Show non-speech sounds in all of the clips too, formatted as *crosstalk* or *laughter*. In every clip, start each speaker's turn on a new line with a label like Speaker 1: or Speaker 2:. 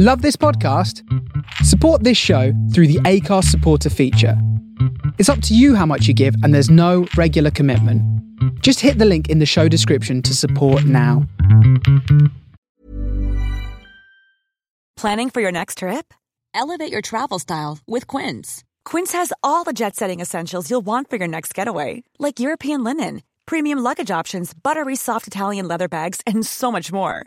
Speaker 1: Love this podcast? Support this show through the Acast supporter feature. It's up to you how much you give, and there's no regular commitment. Just hit the link in the show description to support now.
Speaker 2: Planning for your next trip? Elevate your travel style with Quince. Quince has all the jet setting essentials you'll want for your next getaway, like European linen, premium luggage options, buttery soft Italian leather bags, and so much more.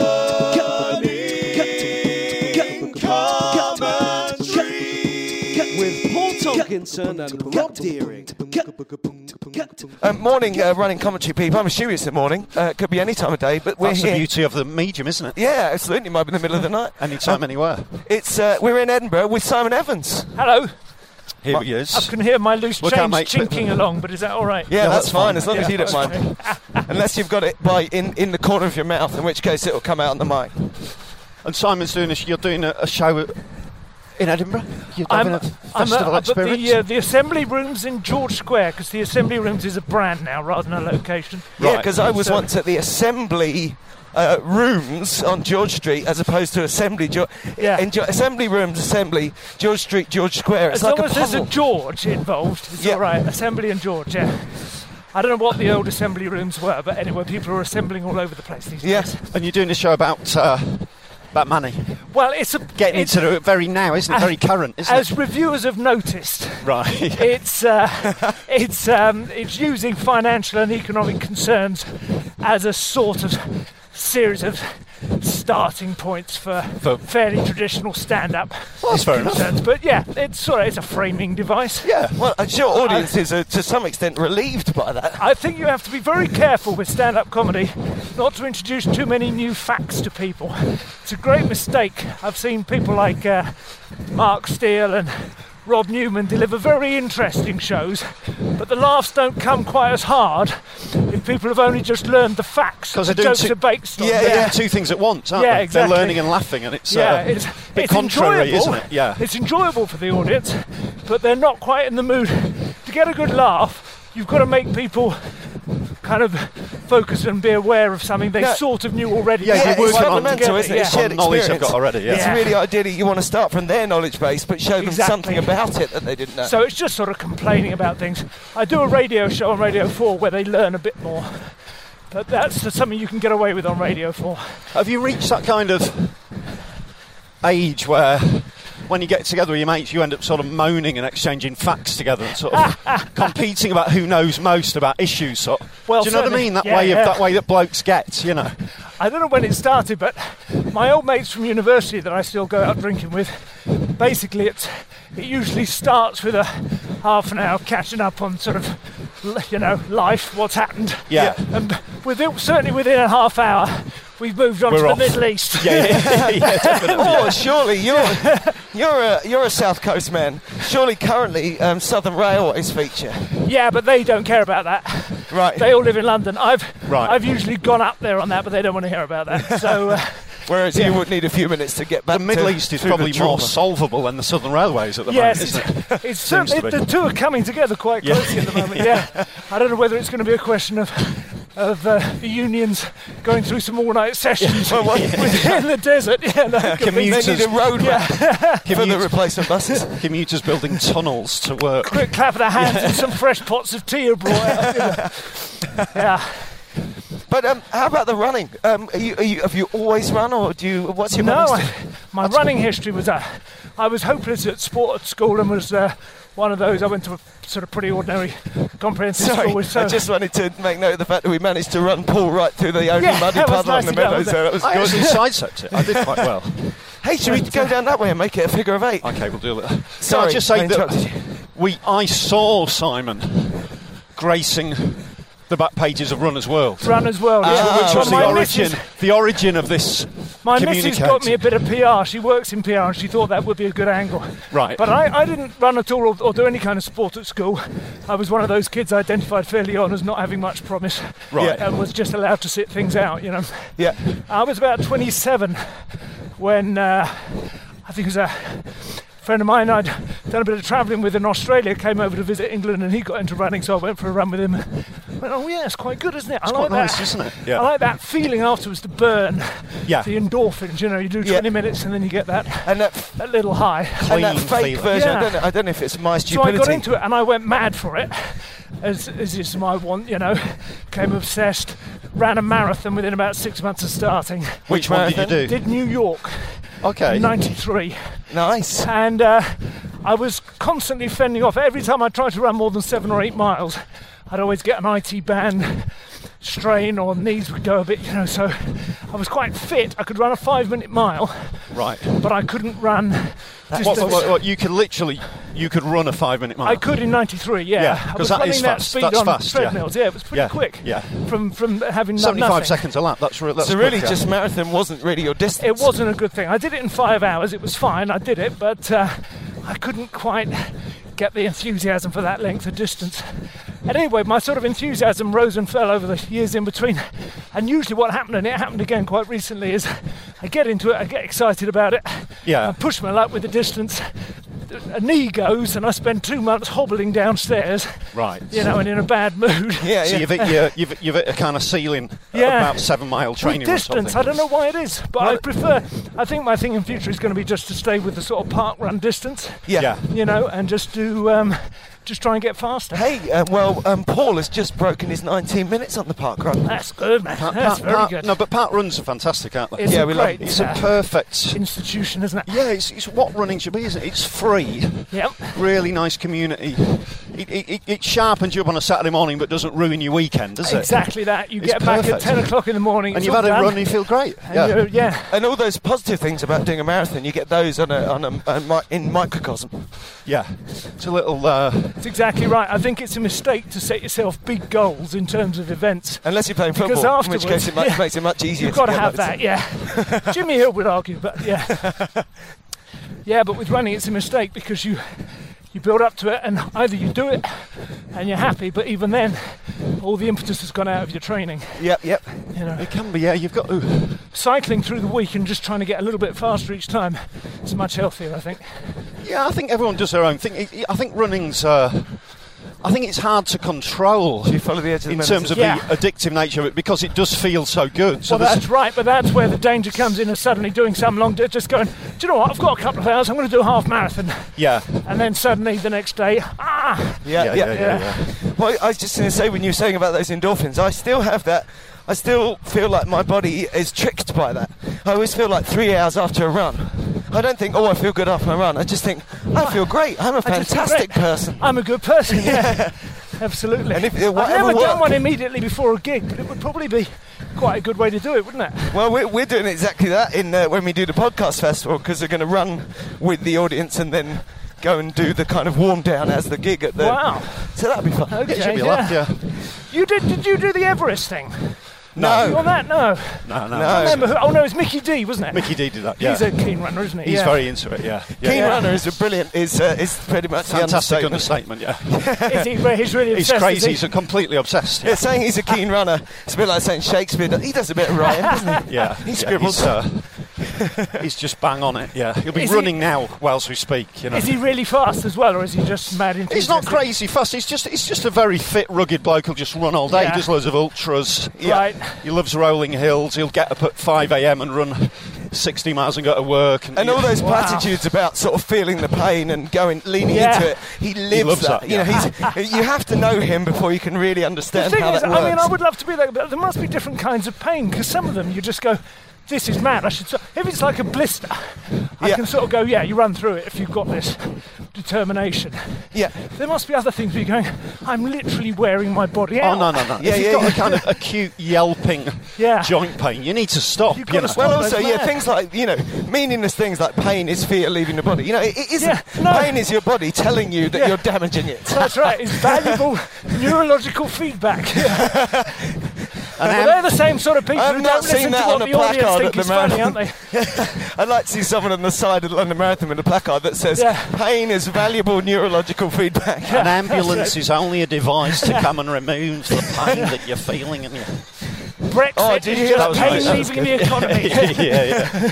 Speaker 3: Paul Tonkinson and Rob Deering.
Speaker 4: Um, morning uh, running commentary, people. I'm it's the morning. Uh, it could be any time of day, but we're
Speaker 5: That's
Speaker 4: here.
Speaker 5: the beauty of the medium, isn't it?
Speaker 4: Yeah, absolutely. It might be in the middle of the night.
Speaker 5: Anytime,
Speaker 4: Um,
Speaker 5: anywhere.
Speaker 4: It's uh, we're in Edinburgh with Simon Evans.
Speaker 6: Hello.
Speaker 5: Here he is.
Speaker 6: I can hear my loose
Speaker 5: Look mate.
Speaker 6: chinking along, but is that all right?
Speaker 4: Yeah,
Speaker 5: Yeah,
Speaker 4: that's,
Speaker 5: that's
Speaker 4: fine, as long as you don't mind. Unless you've got it by in, in the corner of your mouth, in which case it will come out on the mic.
Speaker 5: And Simon's doing this. You're doing a, a show in Edinburgh. You're
Speaker 6: I'm,
Speaker 5: having a
Speaker 6: I'm
Speaker 5: festival
Speaker 6: uh,
Speaker 5: experience.
Speaker 6: the, uh, the Assembly Rooms in George Square, because the Assembly Rooms is a brand now rather than a location.
Speaker 5: Right.
Speaker 4: Yeah, because I was
Speaker 6: So-
Speaker 4: once at the Assembly. Uh, rooms on George Street as opposed to Assembly. Jo-
Speaker 6: Yeah.
Speaker 4: in Jo- assembly rooms, Assembly, George Street, George Square. It's
Speaker 6: As
Speaker 4: like
Speaker 6: long
Speaker 4: a
Speaker 6: as there's a. George involved, it's
Speaker 4: Yeah.
Speaker 6: all right. Assembly and George, yeah. I don't know what the old assembly rooms were, but anyway, people are assembling all over the place these
Speaker 4: Yeah.
Speaker 6: days.
Speaker 5: and you're doing a show about uh, about money.
Speaker 6: Well, it's a
Speaker 5: Getting
Speaker 6: it's,
Speaker 5: into it very now, isn't it? Very current, isn't
Speaker 6: as
Speaker 5: it?
Speaker 6: As reviewers have noticed.
Speaker 5: Right. *laughs*
Speaker 6: it's uh, it's um, it's using financial and economic concerns as a sort of series of starting points for,
Speaker 5: For-
Speaker 6: fairly traditional stand-up
Speaker 5: That's fair enough.
Speaker 6: But yeah, it's sort of it's a framing device.
Speaker 4: Yeah, well, I'm sure audiences are to some extent relieved by that.
Speaker 6: I think you have to be very careful with stand-up comedy not to introduce too many new facts to people. It's a great mistake. I've seen people like uh, Mark Steel and Rob Newman deliver very interesting shows, but the laughs don't come quite as hard if people have only just learned the facts.
Speaker 5: 'Cause
Speaker 6: the jokes
Speaker 5: two-
Speaker 6: are based on.
Speaker 4: Yeah,
Speaker 5: They're
Speaker 4: yeah.
Speaker 5: doing two things at once, aren't
Speaker 6: Yeah,
Speaker 5: they?
Speaker 6: exactly.
Speaker 5: They're learning and laughing, and it's
Speaker 6: Yeah,
Speaker 5: uh,
Speaker 6: it's,
Speaker 5: a bit
Speaker 6: it's
Speaker 5: contrary,
Speaker 6: enjoyable.
Speaker 5: isn't it? Yeah.
Speaker 6: It's enjoyable for the audience, but they're not quite in the mood to get a good laugh. You've got to make people kind of focus and be aware of something they
Speaker 4: Yeah.
Speaker 6: sort of knew already.
Speaker 5: Yeah,
Speaker 4: Yeah,
Speaker 5: you're
Speaker 4: it's
Speaker 5: working on
Speaker 4: fundamental,
Speaker 6: together,
Speaker 4: isn't it?
Speaker 6: yeah.
Speaker 4: It's shared
Speaker 5: knowledge they've got already. Yeah.
Speaker 4: It's
Speaker 6: Yeah.
Speaker 4: really ideally you want to start from their knowledge base, but show them
Speaker 6: Exactly.
Speaker 4: something about it that they didn't know.
Speaker 6: So it's just sort of complaining about things. I do a radio show on Radio 4 where they learn a bit more. But that's something you can get away with on Radio 4.
Speaker 5: Have you reached that kind of age where, when you get together with your mates, you end up sort of moaning and exchanging facts together and sort of *laughs* competing about who knows most about issues? Sort. of?
Speaker 6: Well,
Speaker 5: Do you know what I mean? That
Speaker 6: yeah,
Speaker 5: way,
Speaker 6: yeah.
Speaker 5: of that way that blokes get. You know.
Speaker 6: I don't know when it started, but my old mates from university that I still go out drinking with, basically it's it usually starts with a half an hour catching up on sort of you know life, what's happened.
Speaker 5: Yeah.
Speaker 6: And within, certainly within a half hour, we've moved on
Speaker 5: We're
Speaker 6: to
Speaker 5: off.
Speaker 6: the Middle East.
Speaker 5: Yeah, yeah, yeah, *laughs* definitely.
Speaker 4: Oh, surely you're *laughs* you're a you're a South Coast man. Surely currently um, Southern Railways feature.
Speaker 6: Yeah, but they don't care about that.
Speaker 4: Right.
Speaker 6: They all live in London. I've
Speaker 5: Right.
Speaker 6: I've usually gone up there on that, but they don't want to hear about that. So uh,
Speaker 4: Whereas you would need a few minutes to get back.
Speaker 5: The Middle
Speaker 4: to,
Speaker 5: East is probably more solvable than the Southern Railways at the
Speaker 6: yes,
Speaker 5: moment, isn't it? *laughs*
Speaker 6: it's
Speaker 5: Seems be.
Speaker 6: the two are coming together quite
Speaker 5: Yeah.
Speaker 6: closely at the moment. Yeah, I don't know whether it's going to be a question of of uh, unions going through some all-night sessions
Speaker 4: Well, *laughs* what-
Speaker 6: within the desert. Yeah, no, it
Speaker 4: They need a road map *laughs* for the replacement buses.
Speaker 5: Commuters building tunnels to work.
Speaker 6: quick clap of the hands and some fresh pots of tea are brought out. Yeah.
Speaker 4: But um, how about the running? Um, are you, are you, have you always run, or do you? What's your
Speaker 6: No,
Speaker 4: running
Speaker 6: I,
Speaker 4: st-
Speaker 6: my running history was uh, I was hopeless at sport at school and was uh, one of those. I went to a sort of pretty ordinary comprehensive
Speaker 4: Sorry,
Speaker 6: school. With, so
Speaker 4: I just wanted to make note of the fact that we managed to run Paul right through the only
Speaker 6: Yeah,
Speaker 4: muddy
Speaker 6: that was
Speaker 4: puddle on the
Speaker 6: nicely done,
Speaker 4: meadows
Speaker 6: wasn't
Speaker 4: there. That was
Speaker 5: I
Speaker 4: good.
Speaker 5: actually sidestepped *laughs* it. I did quite well.
Speaker 4: Hey, should we go down that way and make it a figure of eight?
Speaker 5: Okay, we'll do it. So
Speaker 4: Sorry,
Speaker 5: I'll just
Speaker 4: I
Speaker 5: say
Speaker 4: interrupted
Speaker 5: that
Speaker 4: you.
Speaker 5: we, I saw Simon gracing the back pages of Runner's World.
Speaker 6: Runner's World, yeah.
Speaker 4: Ah,
Speaker 5: which was the origin,
Speaker 6: missus-
Speaker 5: the origin of this
Speaker 6: My missus got me a bit of PR. She works in PR and she thought that would be a good angle.
Speaker 5: Right.
Speaker 6: But I, I didn't run at all or, or do any kind of sport at school. I was one of those kids identified fairly on as not having much promise.
Speaker 5: Right.
Speaker 6: And was just allowed to sit things out, you know.
Speaker 4: Yeah.
Speaker 6: I was about 27 when uh, I think it was a friend of mine I'd done a bit of travelling with in Australia came over to visit England and he got into running, so I went for a run with him. Went, oh yeah, it's quite good, isn't it? I
Speaker 5: It's
Speaker 6: like
Speaker 5: quite nice,
Speaker 6: that.
Speaker 5: isn't it? Yeah.
Speaker 6: I like that feeling afterwards to burn
Speaker 5: Yeah.
Speaker 6: the endorphins. You know, you do
Speaker 4: Yeah.
Speaker 6: 20 minutes and then you get that,
Speaker 4: And that,
Speaker 6: that little high.
Speaker 4: and that fake
Speaker 5: feeling.
Speaker 4: version, I, don't know, I don't know if it's my stupidity.
Speaker 6: So I got into it and I went mad for it, as, as is my want, you know. *laughs* Became obsessed, ran a marathon within about six months of starting.
Speaker 5: Which one did you do?
Speaker 6: Did New York,
Speaker 5: Okay.
Speaker 6: 93.
Speaker 4: Nice.
Speaker 6: And uh, I was constantly fending off. Every time I tried to run more than seven or eight miles, I'd always get an IT band strain or knees would go a bit, you know. So I was quite fit. I could run a five minute mile,
Speaker 5: Right.
Speaker 6: but I couldn't run.
Speaker 5: What,
Speaker 6: distance.
Speaker 5: what, what, you could literally, you could run a five minute mile.
Speaker 6: I could in '93, yeah.
Speaker 5: Yeah,
Speaker 6: I
Speaker 5: 'cause
Speaker 6: was
Speaker 5: that
Speaker 6: that
Speaker 5: fast.
Speaker 6: speed
Speaker 5: That's
Speaker 6: on
Speaker 5: fast,
Speaker 6: treadmills. Yeah. it was pretty
Speaker 5: Yeah,
Speaker 6: quick.
Speaker 5: yeah.
Speaker 6: From from having done
Speaker 5: 75
Speaker 6: nothing.
Speaker 5: seconds a lap. That's real. That's
Speaker 4: So really,
Speaker 5: quick, yeah.
Speaker 4: just marathon wasn't really your distance.
Speaker 6: It wasn't a good thing. I did it in five hours. It was fine. I did it, but uh, I couldn't quite get the enthusiasm for that length of distance. And anyway, my sort of enthusiasm rose and fell over the years in between. And usually, what happened, and it happened again quite recently, is I get into it, I get excited about it,
Speaker 5: Yeah.
Speaker 6: I push my luck with the distance. A knee goes, and I spend two months hobbling downstairs,
Speaker 5: Right.
Speaker 6: you know, and in a bad mood. *laughs*
Speaker 4: Yeah,
Speaker 5: So
Speaker 4: yeah.
Speaker 5: you've hit, you've, you've hit a kind of ceiling
Speaker 6: Yeah.
Speaker 5: about seven mile training
Speaker 6: with distance. I don't know why it is, but I prefer. I think my thing in future is going to be just to stay with the sort of park run distance,
Speaker 4: yeah.
Speaker 5: Yeah.
Speaker 6: you know, and just do, um, just try and get faster.
Speaker 4: Hey, uh, well, um, Paul has just broken his 19 minutes on the park run.
Speaker 6: That's good, man.
Speaker 5: Park-
Speaker 6: That's
Speaker 5: park-
Speaker 6: very
Speaker 5: park-
Speaker 6: good.
Speaker 5: No, but park runs are fantastic, aren't they?
Speaker 6: it's
Speaker 4: Yeah,
Speaker 6: a
Speaker 4: we love-
Speaker 6: great
Speaker 5: It's a
Speaker 6: uh,
Speaker 5: perfect.
Speaker 6: institution, isn't it?
Speaker 5: Yeah, it's, it's what running should be, isn't it? It's free,
Speaker 6: Yep.
Speaker 5: really nice community. It, it, it, it sharpens you up on a Saturday morning, but doesn't ruin your weekend, does it?
Speaker 6: Exactly that. You
Speaker 5: It's
Speaker 6: get back at 10 o'clock in the morning.
Speaker 5: And you've
Speaker 6: all
Speaker 5: had a
Speaker 6: done,
Speaker 5: run, and you feel great.
Speaker 6: and
Speaker 5: Yeah.
Speaker 6: yeah.
Speaker 4: And all those positive things about doing a marathon, you get those on a, on a, a mi- in microcosm.
Speaker 5: Yeah. It's a little. Uh,
Speaker 6: That's exactly right. I think it's a mistake to set yourself big goals in terms of events.
Speaker 4: Unless you're playing
Speaker 6: Because
Speaker 4: football, in which case it
Speaker 6: yeah.
Speaker 4: makes it much easier.
Speaker 6: You've got to
Speaker 4: get
Speaker 6: have
Speaker 4: those.
Speaker 6: that, yeah. *laughs* Jimmy Hill would argue, but yeah. *laughs* yeah, but with running, it's a mistake because you you build up to it, and either you do it and you're happy, but even then, all the impetus has gone out of your training.
Speaker 4: Yep, yep.
Speaker 6: You know,
Speaker 5: it can be, yeah. You've got to.
Speaker 6: cycling through the week and just trying to get a little bit faster each time It's much healthier, I think.
Speaker 5: Yeah, I think everyone does their own thing. I think running's. Uh, I think it's hard to control
Speaker 4: Do you follow the edge of the
Speaker 5: in
Speaker 4: mountain?
Speaker 5: terms of
Speaker 6: Yeah.
Speaker 5: the addictive nature of it because it does feel so good. So
Speaker 6: well, that's right, but that's where the danger comes in of suddenly doing some long, di- just going, do you know what, I've got a couple of hours, I'm going to do a half marathon.
Speaker 5: yeah.
Speaker 6: And then suddenly the next day, ah,
Speaker 4: Yeah, yeah,
Speaker 5: yeah,
Speaker 6: yeah.
Speaker 5: yeah.
Speaker 4: Well, I was just going to say when you were saying about those endorphins, I still have that. I still feel like my body is tricked by that. I always feel like three hours after a run. I don't think, oh, I feel good after my run. I just think, I feel great. I'm a fantastic person.
Speaker 6: I'm a good person, yeah. *laughs* Absolutely.
Speaker 4: And if- uh,
Speaker 6: I've
Speaker 4: whatever
Speaker 6: never done one immediately before a gig, but it would probably be quite a good way to do it, wouldn't it?
Speaker 4: Well, we're, we're doing exactly that in uh, when we do the podcast festival because we're going to run with the audience and then go and do the kind of warm down as the gig at the.
Speaker 6: Wow.
Speaker 4: So that'll be fun.
Speaker 6: Okay,
Speaker 5: It should be a
Speaker 6: yeah.
Speaker 5: laugh, yeah.
Speaker 6: You did? Did you do the Everest thing? You
Speaker 4: No,
Speaker 6: on that? No.
Speaker 5: No, no.
Speaker 4: No.
Speaker 6: I remember who, oh no, it's Mickey D, wasn't it?
Speaker 5: Mickey D did that. Yeah.
Speaker 6: He's a keen runner, isn't he?
Speaker 5: He's
Speaker 6: yeah.
Speaker 5: very into it. Yeah. yeah.
Speaker 4: Keen
Speaker 6: Yeah.
Speaker 4: Runner is a brilliant. Is uh, is pretty much the
Speaker 5: Fantastic
Speaker 4: understatement.
Speaker 5: understatement. Yeah. *laughs*
Speaker 6: Is he, he's really obsessed, He's
Speaker 5: crazy.
Speaker 6: is he?
Speaker 5: He's a completely obsessed.
Speaker 4: Yeah, saying he's a keen runner. It's a bit like saying Shakespeare. He does a bit of writing, doesn't he?
Speaker 5: Yeah,
Speaker 4: He
Speaker 5: yeah,
Speaker 4: scribbles.
Speaker 5: He's, uh, *laughs* he's just bang on it. Yeah, he'll be
Speaker 6: Is he-
Speaker 5: running now whilst we speak. You know,
Speaker 6: Is he really fast as well, or is he just mad into
Speaker 5: He's not crazy fast. He's just he's just a very fit, rugged bloke who'll just run all day.
Speaker 6: Yeah.
Speaker 5: He does loads of ultras.
Speaker 6: Uh, right.
Speaker 5: He loves rolling hills. He'll get up at 5 a.m. and run 60 miles and go to work.
Speaker 4: And all those
Speaker 6: Wow.
Speaker 4: platitudes about sort of feeling the pain and going leaning
Speaker 6: Yeah.
Speaker 4: into it, he lives
Speaker 5: loves
Speaker 4: that.
Speaker 5: that,
Speaker 4: You know, he's, you have to know him before you can really understand The
Speaker 6: thing
Speaker 4: how
Speaker 6: is,
Speaker 4: that
Speaker 6: I mean, I would love to be like, but there must be different kinds of pain because some of them you just go, do this is mad. I should. so- If it's like a blister, I
Speaker 4: Yeah.
Speaker 6: can sort of go, yeah, you run through it if you've got this determination.
Speaker 4: Yeah.
Speaker 6: There must be other things where you're going. I'm literally wearing my body
Speaker 5: Oh
Speaker 6: out.
Speaker 5: no no no!
Speaker 4: Yeah,
Speaker 5: if you've got
Speaker 4: yeah.
Speaker 5: a kind of acute yelping
Speaker 6: Yeah.
Speaker 5: joint pain, you need to stop.
Speaker 6: You've
Speaker 5: you know.
Speaker 6: stop.
Speaker 4: Well, also, yeah,
Speaker 6: mad.
Speaker 4: things like you know, meaningless things like pain is fear leaving the body. You know, it, it isn't.
Speaker 6: Yeah, no.
Speaker 4: Pain is your body telling you that
Speaker 6: Yeah.
Speaker 4: you're damaging it.
Speaker 6: That's right. It's valuable *laughs* neurological feedback. *laughs*
Speaker 5: And
Speaker 6: Well, they're the same sort of people
Speaker 4: I've
Speaker 6: who
Speaker 4: not
Speaker 6: don't
Speaker 4: seen
Speaker 6: listen to
Speaker 4: that
Speaker 6: what
Speaker 4: on a
Speaker 6: the audience
Speaker 4: placard
Speaker 6: think
Speaker 4: at the
Speaker 6: is funny,
Speaker 4: marathon.
Speaker 6: aren't they? *laughs*
Speaker 4: I'd like to see someone on the side of the London Marathon with a placard that says,
Speaker 6: Yeah.
Speaker 4: "Pain is valuable neurological feedback."
Speaker 5: An ambulance *laughs* is only a device to come and remove the pain that you're feeling. And
Speaker 6: Brexit
Speaker 4: Oh, did you hear that?
Speaker 6: pain
Speaker 4: That was
Speaker 6: leaving the economy. *laughs*
Speaker 5: yeah, yeah.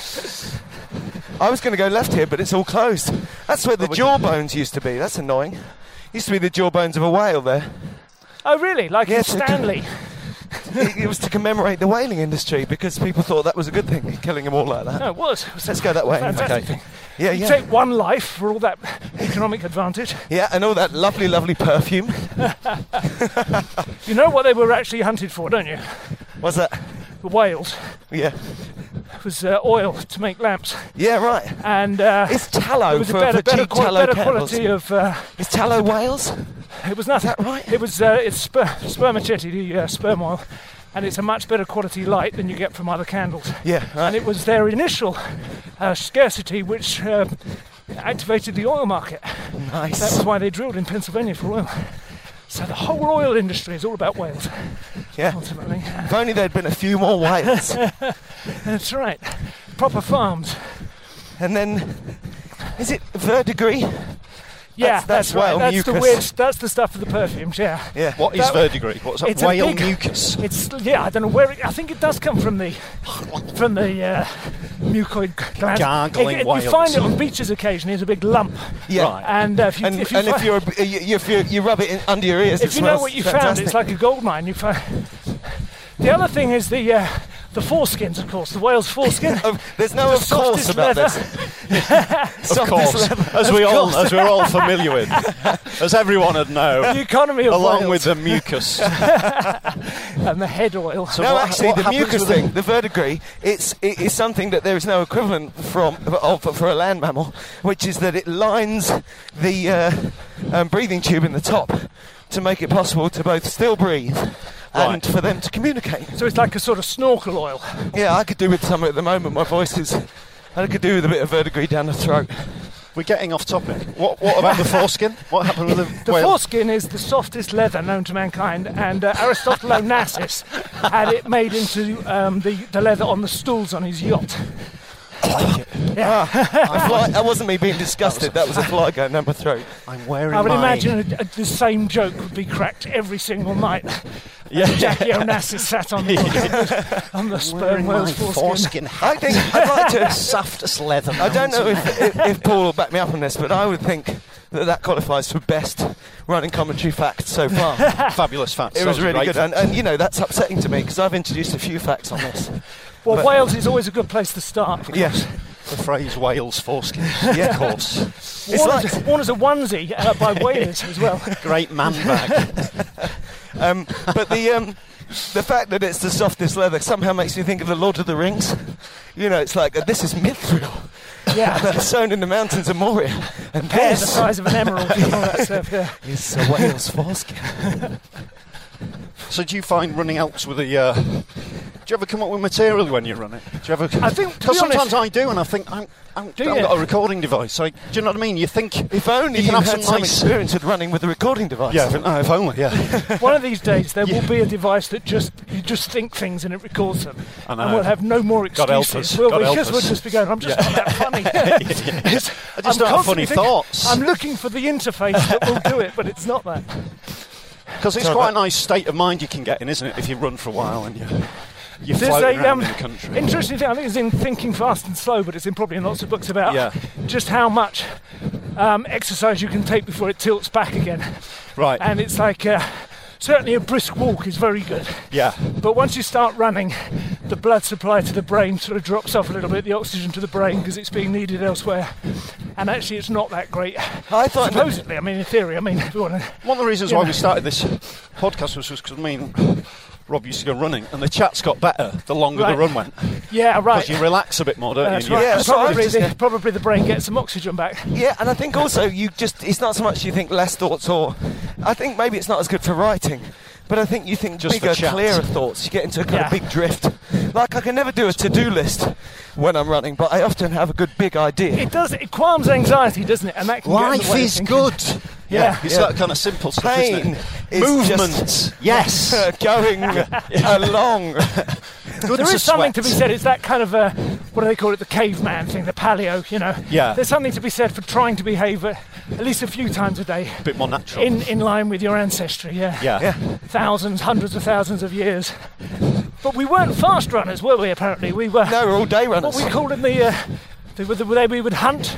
Speaker 4: I was going to go left here, but it's all closed. That's where the jawbones used to be. That's annoying. Used to be the jawbones of a whale there.
Speaker 6: oh, really? Like
Speaker 4: Yes, it-
Speaker 6: Stanley?
Speaker 4: It, *laughs* it was to commemorate the whaling industry because people thought that was a good thing, killing them all like that.
Speaker 6: No, it was. It was
Speaker 4: Let's go that way.
Speaker 6: Fantastic
Speaker 4: Okay. Yeah,
Speaker 6: You
Speaker 4: yeah.
Speaker 6: take one life for all that economic advantage.
Speaker 4: Yeah, and all that lovely, lovely perfume. *laughs*
Speaker 6: You know what they were actually hunted for, don't you?
Speaker 4: What's that?
Speaker 6: The whales.
Speaker 4: Yeah.
Speaker 6: It was uh, oil to make lamps,
Speaker 4: Yeah, right.
Speaker 6: and uh,
Speaker 4: It's tallow
Speaker 6: it was
Speaker 4: for,
Speaker 6: a better,
Speaker 4: for
Speaker 6: better,
Speaker 4: cheap
Speaker 6: qual-
Speaker 4: tallow
Speaker 6: better
Speaker 4: candles.
Speaker 6: quality of. Uh,
Speaker 4: Is tallow whales?
Speaker 6: It was nothing.
Speaker 4: that right?
Speaker 6: It was uh, it's sper- spermaceti, the uh, sperm oil, and it's a much better quality light than you get from other candles.
Speaker 4: Yeah, right.
Speaker 6: And it was their initial uh, scarcity which uh, activated the oil market. That
Speaker 4: nice.
Speaker 6: was why they drilled in Pennsylvania for oil. So the whole oil industry is all about whales,
Speaker 4: Yeah.
Speaker 6: ultimately.
Speaker 4: If only there'd been a few more whales. *laughs*
Speaker 6: That's right. Proper farms.
Speaker 4: and then, is it verdigris?
Speaker 6: Yeah,
Speaker 4: That's-
Speaker 6: that's,
Speaker 4: that's
Speaker 6: right.
Speaker 4: whale
Speaker 6: That's the weird. That's the stuff for the perfumes. Yeah.
Speaker 4: Yeah.
Speaker 5: What is
Speaker 6: That-
Speaker 5: verdigris? What's that?
Speaker 6: It's a
Speaker 5: Whale
Speaker 6: big-
Speaker 5: mucus.
Speaker 6: It's yeah. I don't know where. It, I think it does come from the from the uh, mucoid gland.
Speaker 5: Gargling
Speaker 6: It- it-
Speaker 5: whales.
Speaker 6: You find it on beaches occasionally as a big lump.
Speaker 4: Yeah.
Speaker 5: Right.
Speaker 6: And uh, if you
Speaker 4: And,
Speaker 6: if you,
Speaker 4: and if you're you, if you, you rub it in, under your ears,
Speaker 6: if
Speaker 4: it
Speaker 6: you know what you
Speaker 4: fantastic.
Speaker 6: found, it's like a gold mine. You find. *laughs* The other thing is the uh, the foreskins, of course, the whale's foreskin. *laughs*
Speaker 4: There's no
Speaker 6: The
Speaker 4: of course about
Speaker 6: leather.
Speaker 4: this. *laughs*
Speaker 5: Of course, as we all as we're all familiar with, as everyone would know, *laughs*
Speaker 6: the economy of
Speaker 5: along
Speaker 6: whales
Speaker 5: with the mucus.
Speaker 6: and the head oil.
Speaker 5: So
Speaker 4: no,
Speaker 5: what-
Speaker 4: actually,
Speaker 5: what
Speaker 4: the mucus
Speaker 5: with
Speaker 4: thing, the verdigris, it's it is something that there is no equivalent from of, for a land mammal, which is that it lines the uh, um, breathing tube in the top to make it possible to both still breathe and
Speaker 5: Right.
Speaker 4: for them to communicate.
Speaker 6: So it's like a sort of snorkel oil.
Speaker 4: Yeah, I could do with some at the moment. My voice is. I could do with a bit of verdigris down the throat.
Speaker 5: We're getting off topic. What, what about the foreskin? What happened with the, *laughs*
Speaker 6: The
Speaker 5: whale?
Speaker 6: foreskin is the softest leather known to mankind, and uh, Aristotle *laughs* Onassis had it made into um, the, the leather on the stools on his yacht. *laughs*
Speaker 4: A fly, that wasn't me being disgusted. That was a fly going number three.
Speaker 5: I'm wearing
Speaker 6: I would imagine a, a, the same joke would be cracked every single night. *laughs*
Speaker 5: yeah,
Speaker 6: Jackie Onassis sat on the, *laughs* on the sperm whale's foreskin.
Speaker 5: foreskin
Speaker 4: I think I'd like to.
Speaker 5: softest leather.
Speaker 4: I don't know if, if, if Paul will back me up on this, but I would think that that qualifies for best running commentary fact so far.
Speaker 5: fabulous fact.
Speaker 4: It was really good, and, and you know that's upsetting to me because I've introduced a few facts on this.
Speaker 6: Well,
Speaker 4: But-
Speaker 6: Wales is always a good place to start.
Speaker 4: Yes,
Speaker 5: the phrase Wales foreskin.
Speaker 4: Yeah.
Speaker 5: of course.
Speaker 4: it's
Speaker 6: Worn,
Speaker 4: like
Speaker 6: as, worn as a onesie uh, by *laughs* Wales as well.
Speaker 5: Great man bag. *laughs*
Speaker 4: Um, but the um, the fact that it's the softest leather somehow makes me think of the Lord of the Rings. You know, it's like uh, this is mithril
Speaker 6: Yeah, *laughs*
Speaker 4: that's sown in the mountains of Moria, and
Speaker 6: hair the size of an emerald and all that stuff. Yeah.
Speaker 4: is a whale's foreskin.
Speaker 5: So do you find running Alps with a? Uh, do you ever come up with material when you run it? Do you ever?
Speaker 6: I think,
Speaker 5: because
Speaker 6: be honest-
Speaker 5: sometimes I do, and I think I'm, I'm,
Speaker 6: Do
Speaker 5: I've got a recording device. So, do you know what I mean? You think
Speaker 4: If only
Speaker 5: You
Speaker 4: you,
Speaker 5: can have
Speaker 4: had
Speaker 5: some
Speaker 4: some
Speaker 5: nice-
Speaker 4: experience with running with a recording device.
Speaker 5: Yeah, if, no, if only. Yeah. *laughs*
Speaker 6: One of these days, there will be a device that just you just think things and it records them, and we'll have no more
Speaker 5: God help
Speaker 6: excuses.
Speaker 5: us.
Speaker 6: Will
Speaker 5: God help
Speaker 6: Because we'll just be going. I'm just not that funny. *laughs* *laughs* It's-
Speaker 5: I just
Speaker 6: I'm
Speaker 5: don't have funny
Speaker 6: thinking,
Speaker 5: thoughts.
Speaker 6: I'm looking for the interface that will do it, but it's not that.
Speaker 5: Because it's quite a nice state of mind you can get in, isn't it? If you run for a while and you you
Speaker 6: There's
Speaker 5: float
Speaker 6: a um,
Speaker 5: in the country.
Speaker 6: interesting thing. I think it's in Thinking Fast and Slow, but it's in probably in lots of books about
Speaker 5: Yeah.
Speaker 6: just how much um, exercise you can take before it tilts back again.
Speaker 5: right.
Speaker 6: And it's like uh, certainly a brisk walk is very good.
Speaker 5: yeah.
Speaker 6: But once you start running, the blood supply to the brain sort of drops off a little bit, the oxygen to the brain because it's being needed elsewhere. And actually, it's not that great.
Speaker 4: I thought
Speaker 6: Supposedly, I mean, in theory, I mean, if want to.
Speaker 5: One of the reasons why we started this podcast was because I mean, Rob used to go running, and the chats got better the longer
Speaker 6: Right.
Speaker 5: the run went.
Speaker 6: Yeah, right.
Speaker 5: Because you relax a bit more, don't
Speaker 6: That's
Speaker 5: you?
Speaker 6: Right.
Speaker 4: Yeah,
Speaker 6: And probably,
Speaker 4: was
Speaker 6: the,
Speaker 4: just-
Speaker 6: probably the brain gets some oxygen back.
Speaker 4: Yeah, and I think also you just, it's not so much you think less thoughts or, I think maybe it's not as good for writing, but I think you think
Speaker 5: Just for
Speaker 4: bigger, clearer thoughts. You get into a kind of big drift. Like I can never do a to do list when I'm running, but I often have a good big idea.
Speaker 6: It does. It calms anxiety, doesn't it? And that can get in
Speaker 5: Life is good.
Speaker 6: Yeah.
Speaker 5: it's
Speaker 4: Yeah.
Speaker 5: that kind of simple stuff,
Speaker 4: Pain
Speaker 5: isn't it?
Speaker 4: is
Speaker 5: Movement.
Speaker 4: just-
Speaker 5: yes. *laughs*
Speaker 4: going *laughs* along.
Speaker 5: Good
Speaker 6: There
Speaker 5: to
Speaker 6: is something to be said. It's that kind of uh, what do they call it? The caveman thing, the paleo. You know.
Speaker 5: Yeah.
Speaker 6: There's something to be said for trying to behave at least a few times a day,
Speaker 5: A bit more natural.
Speaker 6: in in line with your ancestry. Yeah.
Speaker 5: yeah.
Speaker 4: Yeah.
Speaker 6: Thousands, hundreds of thousands of years. But we weren't fast runners, were we? Apparently, we were.
Speaker 4: No, we're all day runners.
Speaker 6: What
Speaker 4: runners.
Speaker 6: we called in the. Uh, the, the, the way we would hunt.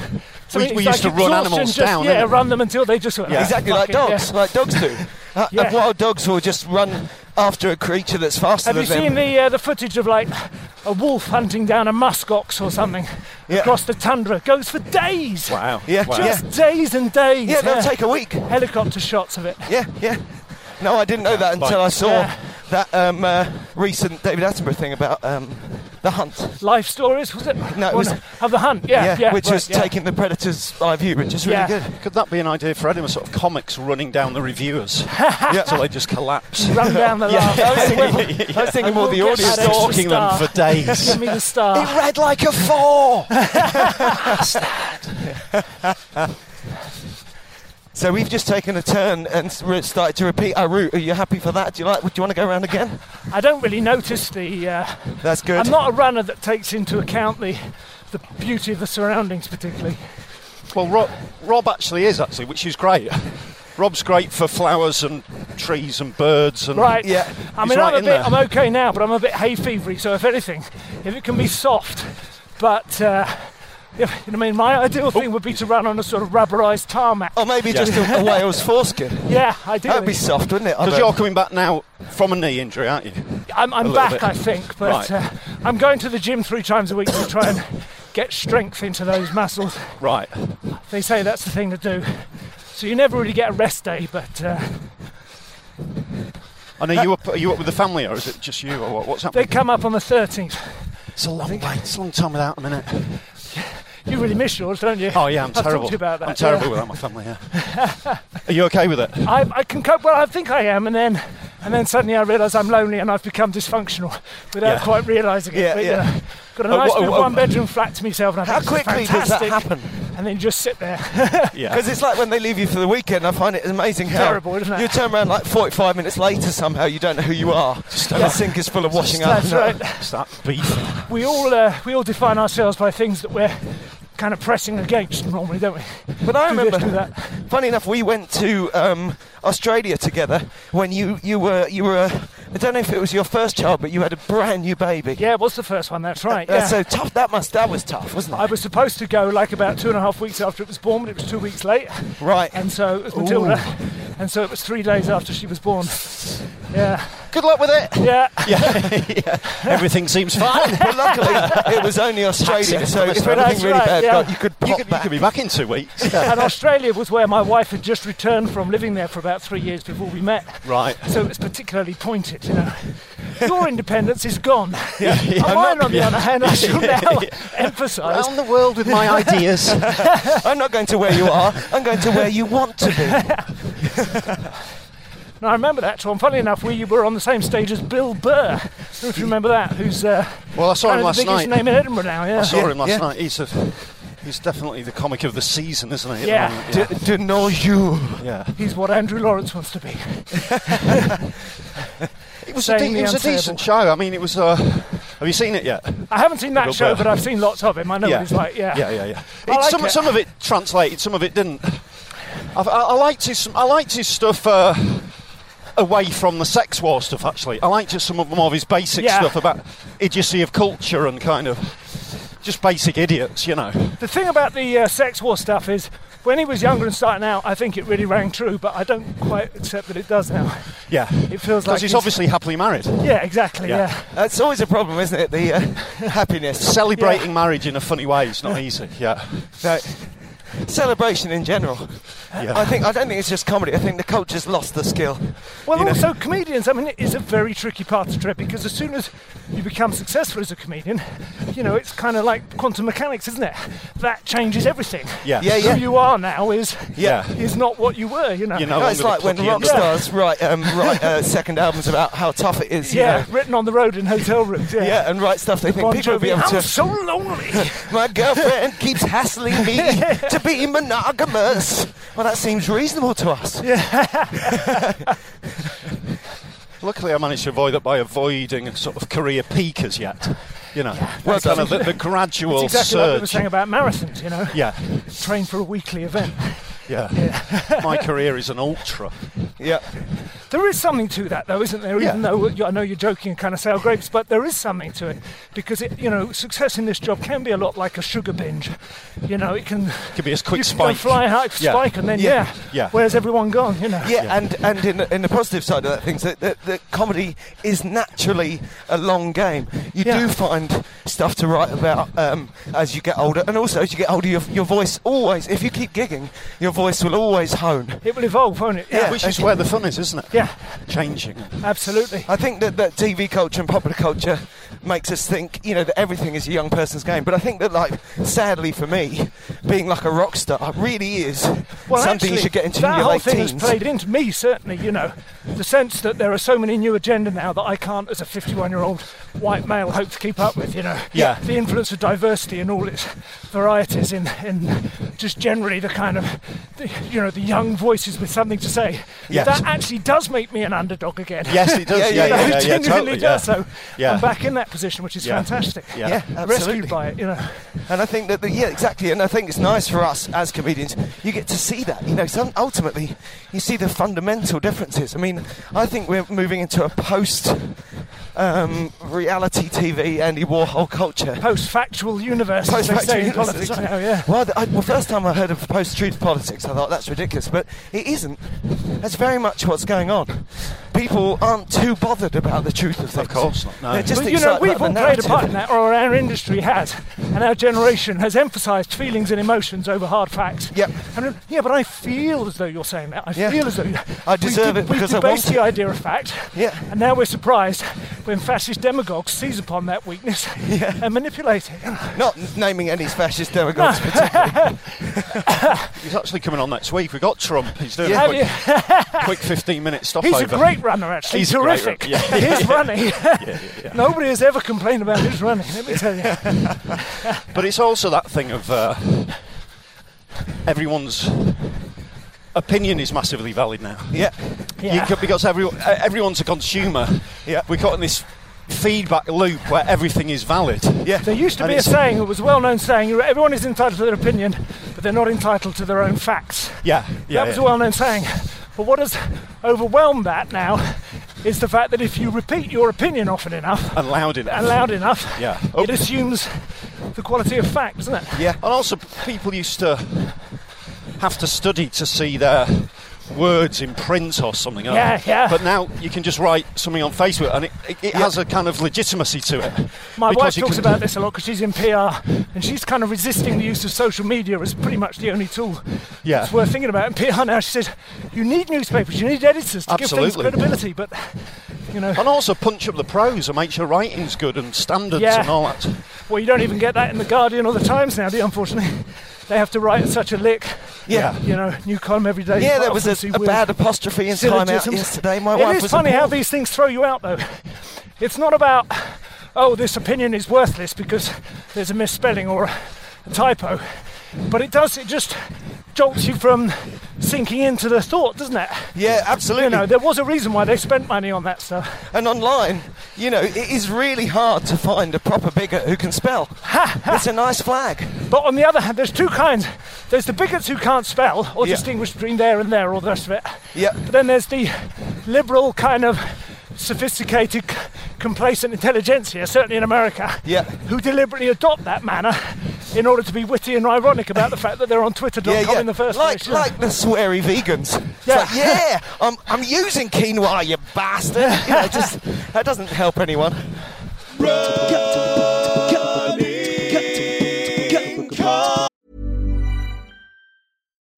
Speaker 6: Something
Speaker 5: we
Speaker 6: like
Speaker 5: used to run animals
Speaker 6: just,
Speaker 5: down,
Speaker 6: Yeah, run them until they just. went,
Speaker 5: Yeah.
Speaker 4: Exactly like dogs,
Speaker 6: yeah.
Speaker 4: like dogs do. Uh,
Speaker 6: Yeah.
Speaker 4: and wild dogs will just run after a creature that's faster
Speaker 6: Have
Speaker 4: than
Speaker 6: you seen the uh, the footage of like a wolf hunting down a musk ox or something
Speaker 4: Yeah.
Speaker 6: across the tundra? Goes for days.
Speaker 5: Wow.
Speaker 4: Yeah,
Speaker 5: Wow.
Speaker 4: yeah.
Speaker 6: Just days and days.
Speaker 4: Yeah, they'll take a week.
Speaker 6: helicopter shots of it.
Speaker 4: Yeah, yeah. No, I didn't know that until I saw
Speaker 6: Yeah.
Speaker 4: That um, uh, recent David Attenborough thing about um, the hunt.
Speaker 6: Life stories was it?
Speaker 4: No, it
Speaker 6: Or
Speaker 4: was-
Speaker 6: of the hunt. Yeah, yeah,
Speaker 4: which
Speaker 6: right,
Speaker 4: was
Speaker 6: yeah.
Speaker 4: taking the predator's eye view, which is really
Speaker 6: Yeah.
Speaker 4: good.
Speaker 5: Could that be an idea for any sort of comics running down the reviewers *laughs*
Speaker 4: Yeah.
Speaker 5: until they just collapse?
Speaker 6: Run down the laugh.
Speaker 4: I was thinking, I was thinking more the
Speaker 6: We'll
Speaker 4: audience.
Speaker 6: get that extra
Speaker 5: Stalking them for *laughs* days.
Speaker 6: Give me the star.
Speaker 5: It read like a four. *laughs*
Speaker 4: So we've just taken a turn and re- started to repeat our route. Are you happy for that? Do you like? Do you want to go around again?
Speaker 6: I don't really notice the. Uh,
Speaker 4: That's good.
Speaker 6: I'm not a runner that takes into account the the beauty of the surroundings, particularly.
Speaker 5: Well, Rob, Rob actually is actually, which is great. Rob's great for flowers and trees and birds and
Speaker 6: Right.
Speaker 4: Yeah.
Speaker 6: I mean,
Speaker 5: right
Speaker 6: I'm a bit.
Speaker 5: there.
Speaker 6: I'm okay now, but I'm a bit hay fevery. So if anything, if it can be soft, but. Uh, if, you know what I mean, my ideal thing would be to run on a sort of rubberized tarmac.
Speaker 4: Or maybe just a, a whale's foreskin.
Speaker 6: Yeah, ideally.
Speaker 4: That'd be soft, wouldn't it? I
Speaker 5: Because
Speaker 4: bet.
Speaker 5: you're coming back now from a knee injury, aren't you?
Speaker 6: I'm, I'm
Speaker 5: little
Speaker 6: back,
Speaker 5: bit.
Speaker 6: I think, but
Speaker 5: Right.
Speaker 6: uh, I'm going to the gym three times a week to try and get strength into those muscles.
Speaker 5: Right.
Speaker 6: They say that's the thing to do. So you never really get a rest day, but uh,
Speaker 5: And are you up? Are you up with the family, or is it just you, or what, what's happening?
Speaker 6: they come up on the 13th.
Speaker 5: It's a long way. It's a long time without a minute. *laughs*
Speaker 6: You really miss yours, don't you?
Speaker 5: Oh yeah, I'm
Speaker 6: I've
Speaker 5: terrible.
Speaker 6: about that.
Speaker 5: I'm terrible
Speaker 6: yeah.
Speaker 5: without my family. Yeah. *laughs* are you okay with it?
Speaker 6: I, I can cope. Well, I think I am, and then and then suddenly I realise I'm lonely and I've become dysfunctional without
Speaker 5: Yeah.
Speaker 6: quite realising it.
Speaker 4: Yeah,
Speaker 6: But, you
Speaker 4: yeah.
Speaker 6: know, got a
Speaker 4: Uh,
Speaker 6: nice
Speaker 4: wha-
Speaker 6: little
Speaker 4: wha-
Speaker 6: one-bedroom flat to myself, and I
Speaker 4: How quickly does that happen?
Speaker 6: And then just sit there. *laughs*
Speaker 5: Yeah.
Speaker 4: Because it's like when they leave you for the weekend. I find it amazing how
Speaker 6: Terrible, isn't it?
Speaker 4: you turn around like 45 minutes later. Somehow you don't know who you are. and the sink is full of washing up.
Speaker 6: That's right. *laughs*
Speaker 5: It's that beef.
Speaker 6: We all uh, we all define ourselves by things that we're kind of pressing against normally, don't we?
Speaker 4: But I
Speaker 6: Do this,
Speaker 4: remember,
Speaker 6: do that.
Speaker 4: funny enough, we went to um, Australia together when you you were you were. Uh, I don't know if it was your first child, but you had a brand new baby.
Speaker 6: Yeah, it was the first one. That's right.
Speaker 4: That's
Speaker 6: Yeah.
Speaker 4: so tough. That must that was tough, wasn't it?
Speaker 6: I was supposed to go like about two and a half weeks after it was born, but it was two weeks late,
Speaker 4: right.
Speaker 6: and so it was Matilda, and so it was three days after she was born. Yeah,
Speaker 5: Good luck with it.
Speaker 6: yeah. *laughs* *laughs* Yeah.
Speaker 5: Everything seems fine. *laughs*
Speaker 4: but luckily, it was only Australia, so if anything really
Speaker 6: right,
Speaker 4: bad
Speaker 6: yeah.
Speaker 4: you could
Speaker 5: you, could, you could be back in two weeks.
Speaker 6: And Australia was where my wife had just returned from living there for about three years before we met.
Speaker 5: Right.
Speaker 6: So it was particularly pointed, you know. Your independence is gone.
Speaker 5: Yeah, yeah.
Speaker 6: Mine, on the other hand, I shall now emphasise.
Speaker 5: Around the world with my ideas.
Speaker 4: I'm not going to where you are. I'm going to where you want to be.
Speaker 6: Now, I remember that, Tom. Funny enough, we were on the same stage as Bill Burr. I don't know if you remember that, who's uh,
Speaker 5: Well, I saw
Speaker 6: kind
Speaker 5: him
Speaker 6: of the
Speaker 5: last
Speaker 6: biggest
Speaker 5: night.
Speaker 6: name in Edinburgh now, yeah.
Speaker 5: I saw
Speaker 4: Yeah,
Speaker 5: him last
Speaker 4: yeah.
Speaker 5: night. He's a, he's definitely the comic of the season, isn't he? at the
Speaker 6: Yeah.
Speaker 5: moment?
Speaker 4: De, de know you.
Speaker 5: yeah.
Speaker 6: He's what Andrew Lawrence wants to be. *laughs*
Speaker 5: It was, a, de- it was a decent show. I mean, it was. Uh, have you seen it yet?
Speaker 6: I haven't seen that
Speaker 5: Bill
Speaker 6: show,
Speaker 5: Burr.
Speaker 6: but I've seen lots of him. I know
Speaker 5: yeah.
Speaker 6: what he's like, yeah.
Speaker 5: Yeah, yeah, yeah. It-
Speaker 6: like
Speaker 5: some,
Speaker 6: it.
Speaker 5: some of it translated, some of it didn't. I, I, I liked his. I liked his stuff. Uh, Away from the sex war stuff, actually, I liked just some of more of his basic
Speaker 6: Yeah.
Speaker 5: stuff about idiocy of culture and kind of just basic idiots, you know.
Speaker 6: The thing about the uh, sex war stuff is, when he was younger and starting out, I think it really rang true, but I don't quite accept that it does now.
Speaker 5: Yeah,
Speaker 6: It feels like
Speaker 5: because he's
Speaker 6: he's-
Speaker 5: obviously happily married.
Speaker 6: Yeah, exactly,
Speaker 5: Yeah.
Speaker 6: yeah.
Speaker 4: That's always a problem, isn't it? The uh, *laughs* happiness.
Speaker 5: Celebrating marriage in a funny way is not easy. Yeah,
Speaker 4: No. Celebration in general.
Speaker 5: Yeah.
Speaker 4: I think I don't think it's just comedy. I think the culture's lost the skill.
Speaker 6: Well,
Speaker 4: you know.
Speaker 6: also comedians. I mean, it is a very tricky part to tread because as soon as you become successful as a comedian, you know, it's kind of like quantum mechanics, isn't it? That changes everything.
Speaker 5: Yeah.
Speaker 4: Yeah, yeah.
Speaker 6: Who you are now is
Speaker 5: Yeah.
Speaker 6: is not what you were. You know.
Speaker 5: You know,
Speaker 4: No, it's like when rock
Speaker 5: end.
Speaker 4: stars write um, write uh, second albums about how tough it is. you
Speaker 6: Yeah,
Speaker 4: know.
Speaker 6: written on the road in hotel rooms. Yeah.
Speaker 4: Yeah, and write stuff they think
Speaker 6: Bon
Speaker 4: people will be
Speaker 6: Jovi,
Speaker 4: able
Speaker 6: I'm
Speaker 4: to.
Speaker 6: so lonely. *laughs*
Speaker 4: My girlfriend keeps hassling me *laughs* to be monogamous. Well, that seems reasonable to us. Yeah. *laughs*
Speaker 5: Luckily, I managed to avoid that by avoiding a sort of career peak as yet. You know,
Speaker 4: Well
Speaker 5: kind of the, the gradual
Speaker 6: It's exactly what we were saying about marathons. You know,
Speaker 5: yeah,
Speaker 6: train for a weekly event.
Speaker 5: Yeah. My career is an ultra.
Speaker 4: Yeah.
Speaker 6: There is something to that, though, isn't there? Even
Speaker 5: Yeah.
Speaker 6: though I know you're joking and kind of sour grapes, but there is something to it because it, you know, success in this job can be a lot like a sugar binge. You know, it can
Speaker 5: Could be a quick
Speaker 6: you can go
Speaker 5: spike.
Speaker 6: fly high,
Speaker 5: Yeah.
Speaker 6: spike, and then
Speaker 4: Yeah.
Speaker 6: yeah,
Speaker 5: Yeah.
Speaker 6: Where's everyone gone? You know.
Speaker 4: Yeah, and and in the, in the positive side of that, things that, that, that comedy is naturally a long game. You
Speaker 6: Yeah.
Speaker 4: do find stuff to write about um, as you get older, and also as you get older, your, your voice always, if you keep gigging, your voice will always hone.
Speaker 6: It will evolve, won't it?
Speaker 4: Yeah.
Speaker 5: Which is where the fun is, isn't it?
Speaker 6: Yeah,
Speaker 5: Changing.
Speaker 6: absolutely.
Speaker 4: I think that, that TV culture and popular culture makes us think, you know, that everything is a young person's game. But I think that, like, sadly for me, being like a rock star really is
Speaker 6: Well,
Speaker 4: something
Speaker 6: actually,
Speaker 4: you should get into
Speaker 6: that
Speaker 4: in your
Speaker 6: whole
Speaker 4: late
Speaker 6: thing
Speaker 4: teens.
Speaker 6: has played into me certainly. You know, the sense that there are so many new agenda now that I can't, as a 51-year-old white male, hope to keep up with. You know,
Speaker 5: Yeah.
Speaker 6: the influence of diversity and all its varieties in, in just generally the kind of, the, you know, the young voices with something to say.
Speaker 5: Yes.
Speaker 6: That actually does make me an underdog again.
Speaker 5: Yes, it does. *laughs*
Speaker 4: Yeah,
Speaker 5: Yeah,
Speaker 4: yeah,
Speaker 5: yeah,
Speaker 4: yeah,
Speaker 5: yeah,
Speaker 6: genuinely
Speaker 5: totally.
Speaker 6: does.
Speaker 5: Yeah.
Speaker 6: So
Speaker 5: Yeah.
Speaker 6: I'm back in that position, which is
Speaker 5: Yeah.
Speaker 6: fantastic.
Speaker 5: Yeah.
Speaker 4: Yeah, absolutely.
Speaker 6: Rescued by it, you know.
Speaker 4: And I think that, the, yeah, exactly. And I think it's nice for us as comedians. You get to see that. You know, some, ultimately, you see the fundamental differences. I mean, I think we're moving into a post um, reality TV Andy Warhol culture.
Speaker 6: Post-factual universe,
Speaker 4: Post-factual universe,
Speaker 6: politics now. Yeah.
Speaker 4: Well, the, I, well, first time I heard of post-truth politics, I thought that's ridiculous, but it isn't. That's very much what's going on. People aren't too bothered about the truth of things.
Speaker 5: course not, no.
Speaker 4: They're just
Speaker 6: But you know, we've all played a part in that, or our industry has, and our generation has emphasised feelings and emotions over hard facts.
Speaker 4: Yep.
Speaker 6: And, yeah, but I feel as though you're saying that. I
Speaker 4: Yeah.
Speaker 6: feel as though you, *laughs*
Speaker 4: I deserve
Speaker 6: we've,
Speaker 4: it because I
Speaker 6: we've
Speaker 4: want
Speaker 6: debased the idea of fact.
Speaker 4: Yeah.
Speaker 6: And now we're surprised when fascist demagogues seize upon that weakness and manipulate it.
Speaker 4: Not naming any fascist demagogues particularly. *laughs*
Speaker 5: He's actually coming on next week. We've got Trump. He's doing
Speaker 4: Yeah.
Speaker 5: a quick, quick 15 minute stopover.
Speaker 6: He's a great runner, actually.
Speaker 5: He's a great
Speaker 6: terrific.
Speaker 5: runner. Yeah. *laughs*
Speaker 6: His running. *laughs* Nobody has ever complained about his running. Let me tell you. *laughs*
Speaker 5: But it's also that thing of uh, everyone's opinion is massively valid now.
Speaker 4: Yeah.
Speaker 5: You
Speaker 6: Yeah.
Speaker 5: could- because everyone, uh, everyone's a consumer.
Speaker 4: Yeah.
Speaker 5: We're caught in this feedback loop where everything is valid.
Speaker 4: Yeah.
Speaker 6: There used to
Speaker 5: And
Speaker 6: be a saying, it was a well-known saying, everyone is entitled to their opinion, but they're not entitled to their own facts.
Speaker 5: Yeah, yeah.
Speaker 6: that was
Speaker 5: yeah.
Speaker 6: a well-known saying. But what has overwhelmed that now is the fact that if you repeat your opinion often enough
Speaker 5: and loud enough.
Speaker 6: and loud enough,
Speaker 5: Yeah.
Speaker 6: it assumes the quality of fact, doesn't it?
Speaker 4: Yeah.
Speaker 5: And also, people used to have to study to see their words in print or something.
Speaker 6: Yeah, yeah.
Speaker 5: But now you can just write something on Facebook, and it, it, it has a kind of legitimacy to it.
Speaker 6: My wife talks about this a lot because she's in PR and she's kind of resisting the use of social media as pretty much the only tool
Speaker 5: Yeah.
Speaker 6: it's worth thinking about in PR now. She says, you need newspapers, you need editors to give things credibility, but, you know,
Speaker 5: And also punch up the prose and make sure writing's good and standards
Speaker 6: Yeah.
Speaker 5: and all that.
Speaker 6: well, you don't even get that in The Guardian or The Times now, do you, unfortunately? They have to write such a lick,
Speaker 4: Yeah.
Speaker 6: you know, new column every day.
Speaker 4: Yeah, there was a, a bad apostrophe in Time Out yesterday. My
Speaker 6: It
Speaker 4: wife
Speaker 6: is
Speaker 4: was
Speaker 6: funny how these things throw you out, though. It's not about, oh, this opinion is worthless because there's a misspelling or a, a typo, but it does, it just jolts you from sinking into the thought, doesn't it?
Speaker 4: Yeah, absolutely.
Speaker 6: You know, there was a reason why they spent money on that stuff.
Speaker 4: And online, you know, it is really hard to find a proper bigot who can spell. it's a nice flag.
Speaker 6: But on the other hand, there's two kinds. There's the bigots who can't spell or
Speaker 4: Yeah.
Speaker 6: distinguish between there and there, or the rest of it.
Speaker 4: Yeah.
Speaker 6: But then there's the liberal kind of sophisticated, complacent intelligentsia, certainly in America,
Speaker 4: Yeah.
Speaker 6: who deliberately adopt that manner in order to be witty and ironic about the fact that they're on Twitter.com
Speaker 4: Yeah, yeah.
Speaker 6: in the first
Speaker 4: like,
Speaker 6: place.
Speaker 4: like the sweary vegans.
Speaker 6: Yeah.
Speaker 4: like, yeah, I'm, I'm using quinoa, you bastard. You know, *laughs* just, that doesn't help anyone.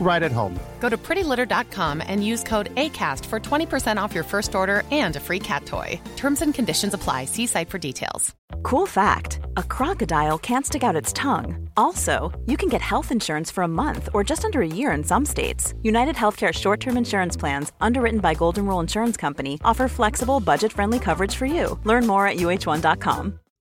Speaker 7: right at home.
Speaker 8: Go to prettylitter.com and use code ACAST for 20% off your first order and a free cat toy. Terms and conditions apply. See site for details.
Speaker 2: Cool fact a crocodile can't stick out its tongue. Also, you can get health insurance for a month or just under a year in some states. United Healthcare short term insurance plans, underwritten by Golden Rule Insurance Company, offer flexible, budget friendly coverage for you. Learn more at uh1.com.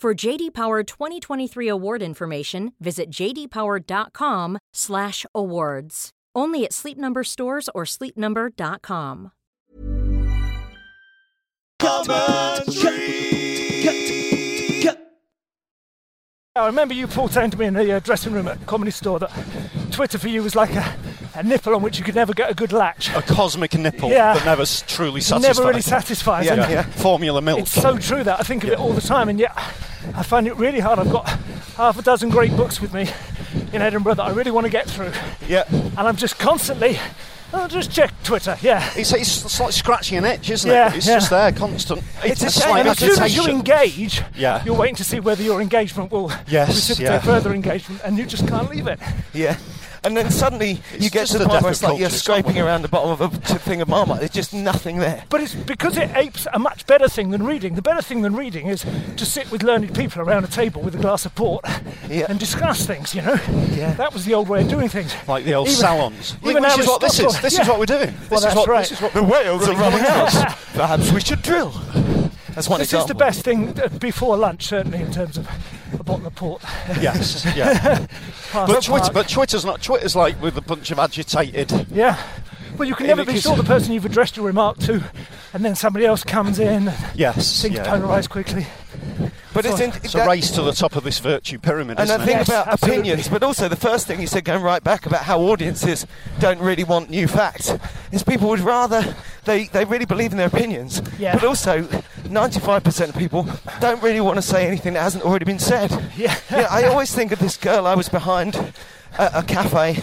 Speaker 9: For JD Power 2023 award information, visit jdpower.com/awards. Only at Sleep Number stores or sleepnumber.com.
Speaker 6: I remember you, Paul, saying to me in the uh, dressing room at Comedy Store that Twitter for you was like a, a nipple on which you could never get a good latch.
Speaker 5: A cosmic nipple
Speaker 6: Yeah.
Speaker 5: that never s- truly satisfies.
Speaker 6: Never really satisfies.
Speaker 5: Yeah,
Speaker 6: and
Speaker 5: yeah. Formula milk.
Speaker 6: It's so true that I think of it all the time, and yet I find it really hard. I've got half a dozen great books with me in Edinburgh that I really want to get through,
Speaker 5: yeah.
Speaker 6: and I'm just constantly. I'll just check Twitter. Yeah.
Speaker 5: It's, it's, it's like scratching an itch, isn't it?
Speaker 6: Yeah,
Speaker 5: it? It's
Speaker 6: yeah.
Speaker 5: just there, constant.
Speaker 6: It's a
Speaker 5: It's
Speaker 6: shame.
Speaker 5: like
Speaker 6: And as soon as you engage,
Speaker 5: yeah.
Speaker 6: you're waiting to see whether your engagement will
Speaker 5: Yes,
Speaker 6: precipitate
Speaker 5: yeah.
Speaker 6: further engagement, and you just can't leave it.
Speaker 4: Yeah. And then suddenly
Speaker 5: It's
Speaker 4: you get to the
Speaker 5: the
Speaker 4: point
Speaker 5: death
Speaker 4: where it's like you're scraping
Speaker 5: somewhere.
Speaker 4: around the bottom of a thing of marmite. There's just nothing there.
Speaker 6: But it's because it apes a much better thing than reading. The better thing than reading is to sit with learned people around a table with a glass of port
Speaker 4: Yeah.
Speaker 6: and discuss things, you know?
Speaker 4: Yeah.
Speaker 6: That was the old way of doing things.
Speaker 5: Like the old
Speaker 6: Even-
Speaker 5: salons.
Speaker 6: even
Speaker 5: Which is what this is. This
Speaker 6: yeah.
Speaker 5: is what we're doing.
Speaker 6: Well,
Speaker 5: this is
Speaker 6: that's
Speaker 5: what,
Speaker 6: right.
Speaker 5: This is what
Speaker 4: The whales are running *laughs* out. Perhaps we should drill. That's one
Speaker 6: This
Speaker 4: example.
Speaker 6: is the best thing uh, before lunch, certainly, in terms of a bottle of port.
Speaker 5: Yes, *laughs* yeah. But, Twitter, but Twitter's not. Twitter's like with a bunch of agitated.
Speaker 6: Yeah. Well, you can never be sure the person you've addressed your remark to, and then somebody else comes in, and
Speaker 5: Yes,
Speaker 6: things
Speaker 5: yeah.
Speaker 6: polarise quickly.
Speaker 4: But it's, in,
Speaker 5: It's a race to the top of this virtue pyramid,
Speaker 4: And I
Speaker 5: isn't
Speaker 4: think
Speaker 5: it?
Speaker 6: Yes,
Speaker 4: about
Speaker 6: absolutely.
Speaker 4: opinions, but also the first thing you said, going right back about how audiences don't really want new facts, is people would rather they, they really believe in their opinions,
Speaker 6: Yeah.
Speaker 4: but also 95% of people don't really want to say anything that hasn't already been said.
Speaker 6: Yeah.
Speaker 4: Yeah, I always think of this girl I was behind a, a cafe,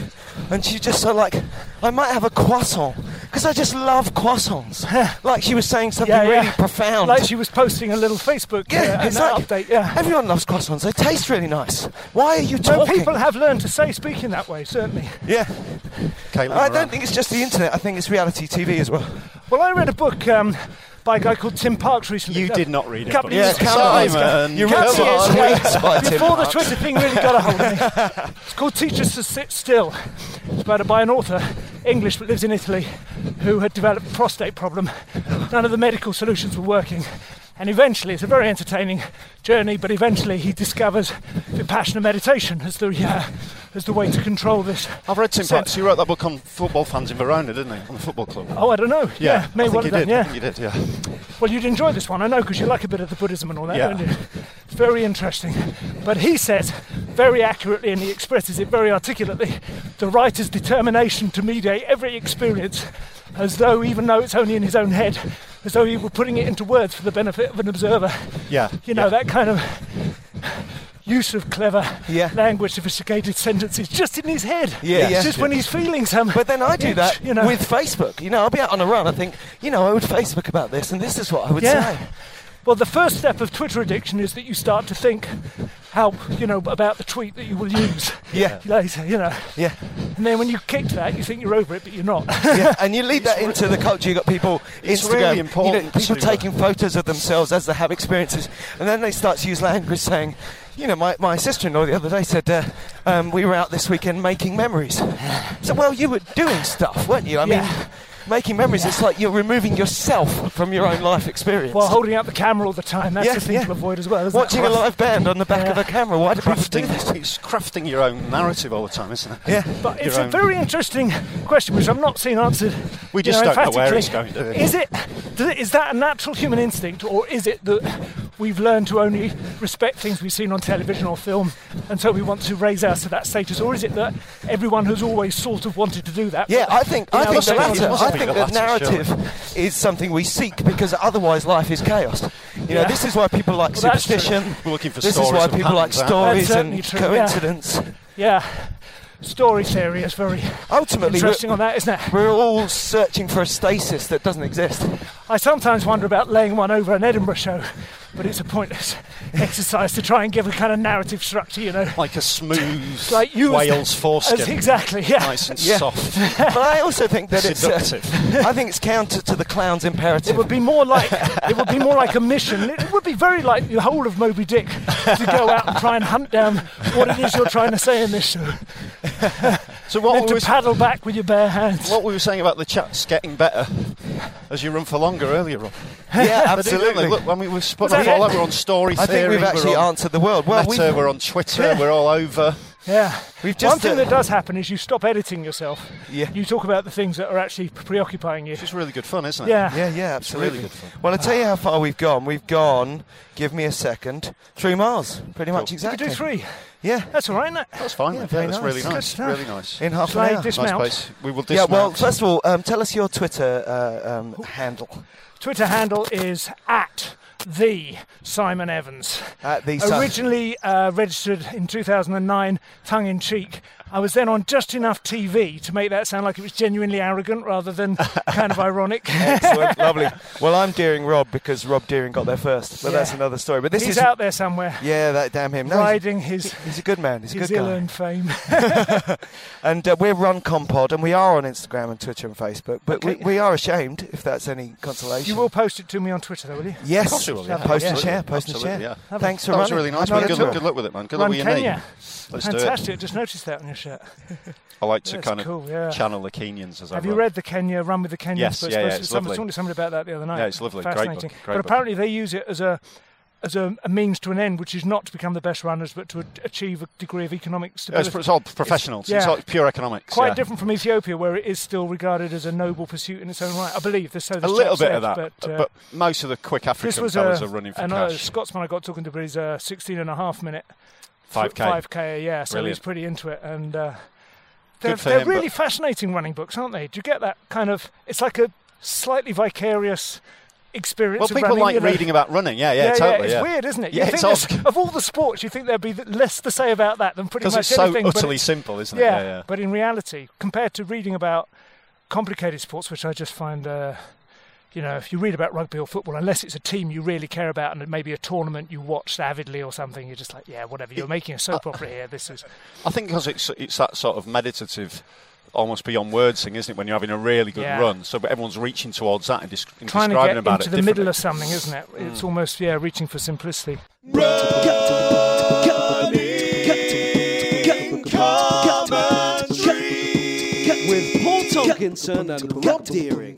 Speaker 4: and she just so like, I might have a croissant because I just love croissants. like she was saying something
Speaker 6: Yeah, yeah.
Speaker 4: really profound.
Speaker 6: Like she was posting a little Facebook
Speaker 4: yeah,
Speaker 6: uh,
Speaker 4: it's
Speaker 6: an
Speaker 4: like,
Speaker 6: update. Yeah.
Speaker 4: Everyone loves croissants. They taste really nice. Why are you
Speaker 6: No,
Speaker 4: talking?
Speaker 6: people have learned to say speaking that way, certainly.
Speaker 4: yeah.
Speaker 5: Caitlin
Speaker 4: I don't think it's just the internet. I think it's reality TV as well.
Speaker 6: Well, I read a book um, by a guy called Tim Parks recently.
Speaker 5: You did not read it.
Speaker 6: couple
Speaker 5: but-
Speaker 6: of.
Speaker 5: Simon,
Speaker 4: You
Speaker 6: Couple
Speaker 4: read
Speaker 6: of
Speaker 4: some
Speaker 6: years ago,
Speaker 4: tweets by Tim
Speaker 6: Before the
Speaker 4: Parks.
Speaker 6: Twitter thing really got a hold of me. It's called Teach Us to Sit Still. It's about a, by an author, English, but lives in Italy, who had developed a prostate problem. None of the medical solutions were working. And eventually, it's a very entertaining journey, but eventually he discovers Vipassana meditation as the, uh, as the way to control this.
Speaker 5: I've read Tim He wrote that book on football fans in Verona, didn't he? On the football club.
Speaker 6: Oh, I don't know. Yeah,
Speaker 5: I
Speaker 6: may
Speaker 5: think
Speaker 6: well
Speaker 5: you
Speaker 6: have
Speaker 5: did.
Speaker 6: done,
Speaker 5: I
Speaker 6: yeah.
Speaker 5: think you did. Yeah.
Speaker 6: Well, you'd enjoy this one, I know, because you like a bit of the Buddhism and all that,
Speaker 5: Yeah.
Speaker 6: don't you? It's very interesting. But he says very accurately, and he expresses it very articulately, the writer's determination to mediate every experience as though, even though it's only in his own head, as though he were putting it into words for the benefit of an observer.
Speaker 5: Yeah.
Speaker 6: You know,
Speaker 5: yeah.
Speaker 6: that kind of use of clever
Speaker 4: Yeah.
Speaker 6: language, sophisticated sentences just in his head.
Speaker 4: Yeah, yeah.
Speaker 6: Just when he's feeling some.
Speaker 4: Um, but then I do
Speaker 6: itch,
Speaker 4: that
Speaker 6: you know.
Speaker 4: with Facebook. You know, I'll be out on a run. I think, you know, I would Facebook about this, and this is what I would
Speaker 6: Yeah.
Speaker 4: say.
Speaker 6: Well, the first step of Twitter addiction is that you start to think how you know about the tweet that you will use
Speaker 4: Yeah. *laughs*
Speaker 6: later. You know,
Speaker 4: Yeah.
Speaker 6: and then when you kick that, you think you're over it, but you're not. *laughs*
Speaker 4: yeah, and you lead *laughs* that into the culture. You've got people
Speaker 5: It's
Speaker 4: Instagram,
Speaker 5: really
Speaker 4: you know, people taking photos of themselves as they have experiences, and then they start to use language saying, you know, my, my sister-in-law the other day said uh, um, we were out this weekend making memories. *sighs* So, well, you were doing stuff, weren't you? I mean,
Speaker 6: Yeah.
Speaker 4: Making memories. It's like you're removing yourself from your own life experience.
Speaker 6: While holding out the camera all the time, that's
Speaker 4: Yeah,
Speaker 6: the thing
Speaker 4: yeah.
Speaker 6: to avoid as well. Isn't
Speaker 4: Watching
Speaker 6: it?
Speaker 4: a live band on the back of a camera. Why do people do
Speaker 5: Crafting,
Speaker 4: this?
Speaker 5: it's crafting your own narrative all the time, isn't it?
Speaker 4: Yeah.
Speaker 6: But it's
Speaker 5: Your
Speaker 6: a very interesting question, which I've not seen answered.
Speaker 5: We
Speaker 6: you
Speaker 5: just
Speaker 6: know,
Speaker 5: don't know where
Speaker 6: emphatically.
Speaker 5: it's going, do?
Speaker 6: Is it- Is that a natural human instinct, or is it that we've learned to only respect things we've seen on television or film, and so we want to raise ours to that status, or is it that everyone has always sort of wanted to do that?
Speaker 4: Yeah, I think I think the latter. I think
Speaker 5: the
Speaker 4: that
Speaker 5: latter,
Speaker 4: narrative is something we seek because otherwise life is chaos. You know, this is why people like
Speaker 6: Well,
Speaker 4: superstition.
Speaker 5: We're looking for
Speaker 4: This is why people like stories and
Speaker 6: true,
Speaker 4: coincidence.
Speaker 6: Yeah, story theory is very
Speaker 4: Ultimately,
Speaker 6: interesting on that, isn't it?
Speaker 4: we're all searching for a stasis that doesn't exist.
Speaker 6: I sometimes wonder about laying one over an Edinburgh show, but it's a pointless exercise to try and give a kind of narrative structure, you know.
Speaker 5: Like a smooth *laughs*
Speaker 6: Like you as-
Speaker 5: whale's *laughs* foreskin.
Speaker 6: As exactly, yeah.
Speaker 5: Nice and
Speaker 4: Yeah.
Speaker 5: soft. *laughs*
Speaker 4: But I also think that it's. Uh, I think it's counter to the clown's imperative.
Speaker 6: It would be more like it would be more like a mission. It would be very like the whole of Moby Dick to go out and try and hunt down what it is you're trying to say in this show.
Speaker 5: So what we,
Speaker 6: to
Speaker 5: was,
Speaker 6: paddle back with your bare hands.
Speaker 5: what we were saying about the chat's getting better as you run for longer earlier on.
Speaker 4: yeah, *laughs*
Speaker 5: But didn't we?
Speaker 4: absolutely.
Speaker 5: Look, when we were spun
Speaker 6: Was
Speaker 5: off all
Speaker 6: it?
Speaker 5: that, we're on story
Speaker 4: I think we've actually
Speaker 5: on
Speaker 4: answered the world. Well,
Speaker 5: Meta,
Speaker 4: we've,
Speaker 5: we're on Twitter, we're all over.
Speaker 6: Yeah.
Speaker 4: we've just
Speaker 6: One thing
Speaker 4: uh,
Speaker 6: that does happen is you stop editing yourself.
Speaker 4: Yeah.
Speaker 6: You talk about the things that are actually preoccupying you.
Speaker 5: It's really good fun, isn't it?
Speaker 6: Yeah.
Speaker 4: Yeah, yeah, absolutely.
Speaker 5: really good fun.
Speaker 4: Well, I'll tell you how far we've gone. We've gone, give me a second, three miles, pretty much
Speaker 6: You
Speaker 4: exactly.
Speaker 6: could do three.
Speaker 4: Yeah,
Speaker 6: That's all right, isn't it?
Speaker 5: That's fine.
Speaker 4: Yeah,
Speaker 5: Yeah,
Speaker 4: very
Speaker 5: that's
Speaker 4: nice.
Speaker 5: really
Speaker 4: Good
Speaker 5: nice.
Speaker 6: stuff.
Speaker 5: Really nice.
Speaker 4: in half
Speaker 6: Shall
Speaker 4: an
Speaker 6: I
Speaker 4: hour.
Speaker 6: dis-
Speaker 5: Nice place. We will dismount.
Speaker 4: yeah, well, first of all, um, tell us your Twitter uh, um, handle.
Speaker 6: Twitter handle is at the Simon Evans.
Speaker 4: At the Sim-
Speaker 6: Originally uh, registered in 2009, tongue in cheek. I was then on just enough TV to make that sound like it was genuinely arrogant rather than *laughs* kind of ironic.
Speaker 4: Excellent, *laughs* lovely. Well, I'm Deering Rob because Rob Deering got there first, but
Speaker 6: Yeah.
Speaker 4: that's another story. But this
Speaker 6: He's
Speaker 4: is
Speaker 6: out there somewhere,
Speaker 4: yeah, that damn him. No, he's,
Speaker 6: riding his
Speaker 4: he's a good man. He's a
Speaker 6: his
Speaker 4: good guy.
Speaker 6: ill-earned fame. *laughs*
Speaker 4: And uh, we're Run Compod, and we are on Instagram and Twitter and Facebook. But
Speaker 6: Okay.
Speaker 4: we, we are ashamed, if that's any consolation.
Speaker 6: you will post it to me on Twitter, though, will you?
Speaker 4: Yes,
Speaker 5: Of course we will, yeah.
Speaker 4: Post and
Speaker 6: Yeah.
Speaker 4: share, post
Speaker 5: Absolutely,
Speaker 4: and share.
Speaker 5: yeah.
Speaker 4: Thanks for
Speaker 5: That was
Speaker 4: running.
Speaker 5: really nice.
Speaker 4: Not
Speaker 5: Good, luck, good luck with it, man. Good luck with your
Speaker 6: Kenya.
Speaker 5: knee. Let's.
Speaker 6: Fantastic. Just noticed that on your shirt.
Speaker 5: I like to *laughs*
Speaker 6: That's
Speaker 5: kind of
Speaker 6: cool, yeah.
Speaker 5: channel the Kenyans as I
Speaker 6: Have you read the Kenya Run with the Kenyans?
Speaker 5: Yes, yeah, yeah, it's
Speaker 6: someone
Speaker 5: lovely.
Speaker 6: talking to somebody about that the other night.
Speaker 5: Yeah, it's lovely. Great book,
Speaker 6: Fascinating.
Speaker 5: great
Speaker 6: but
Speaker 5: book.
Speaker 6: apparently they use it as a as a, a means to an end, which is not to become the best runners, but to a- achieve a degree of economic
Speaker 5: Yeah, it's,
Speaker 6: stability.
Speaker 5: it's all professional. It's,
Speaker 6: yeah.
Speaker 5: all pure economics.
Speaker 6: Quite
Speaker 5: yeah.
Speaker 6: different from Ethiopia, where it is still regarded as a noble pursuit in its own right. I believe this. So
Speaker 5: A little bit
Speaker 6: said,
Speaker 5: of that,
Speaker 6: but, uh,
Speaker 5: but most of the quick African
Speaker 6: was
Speaker 5: fellas
Speaker 6: a,
Speaker 5: are running for
Speaker 6: and, uh,
Speaker 5: cash.
Speaker 6: Scotsman I got talking to, but he's a 16 and a half minute
Speaker 5: 5K.
Speaker 6: 5k, yeah. So
Speaker 5: Brilliant.
Speaker 6: he's pretty into it, and uh, they're, they're
Speaker 5: him,
Speaker 6: really fascinating running books, aren't they? Do you get that kind of? It's like a slightly vicarious experience.
Speaker 5: Well,
Speaker 6: of
Speaker 5: people
Speaker 6: running,
Speaker 5: like
Speaker 6: you know.
Speaker 5: reading about running. Yeah, yeah,
Speaker 6: yeah,
Speaker 5: totally.
Speaker 6: it's
Speaker 5: yeah.
Speaker 6: weird, isn't it?
Speaker 5: Yeah,
Speaker 6: you
Speaker 5: it's
Speaker 6: think
Speaker 5: odd.
Speaker 6: of all the sports, you think there'd be less to say about that than pretty
Speaker 5: Because
Speaker 6: much
Speaker 5: it's so
Speaker 6: anything. but
Speaker 5: utterly
Speaker 6: it's-
Speaker 5: simple, isn't it?
Speaker 6: yeah,
Speaker 5: Yeah, yeah.
Speaker 6: but in reality, compared to reading about complicated sports, which I just find, uh, you know, if you read about rugby or football, unless it's a team you really care about and maybe a tournament you watched avidly or something, you're just like, yeah, whatever. You're making a soap opera here. This is
Speaker 5: I think because it's it's that sort of meditative, almost beyond words thing, isn't it? When you're having a really good
Speaker 6: Yeah.
Speaker 5: run, so everyone's reaching towards that and, desc- and
Speaker 6: trying to
Speaker 5: describing
Speaker 6: get
Speaker 5: about
Speaker 6: into
Speaker 5: it
Speaker 6: the middle
Speaker 5: differently.
Speaker 6: of something, isn't it? It's hmm. almost yeah, reaching for simplicity.
Speaker 3: With Tonkinson and Rob Deering.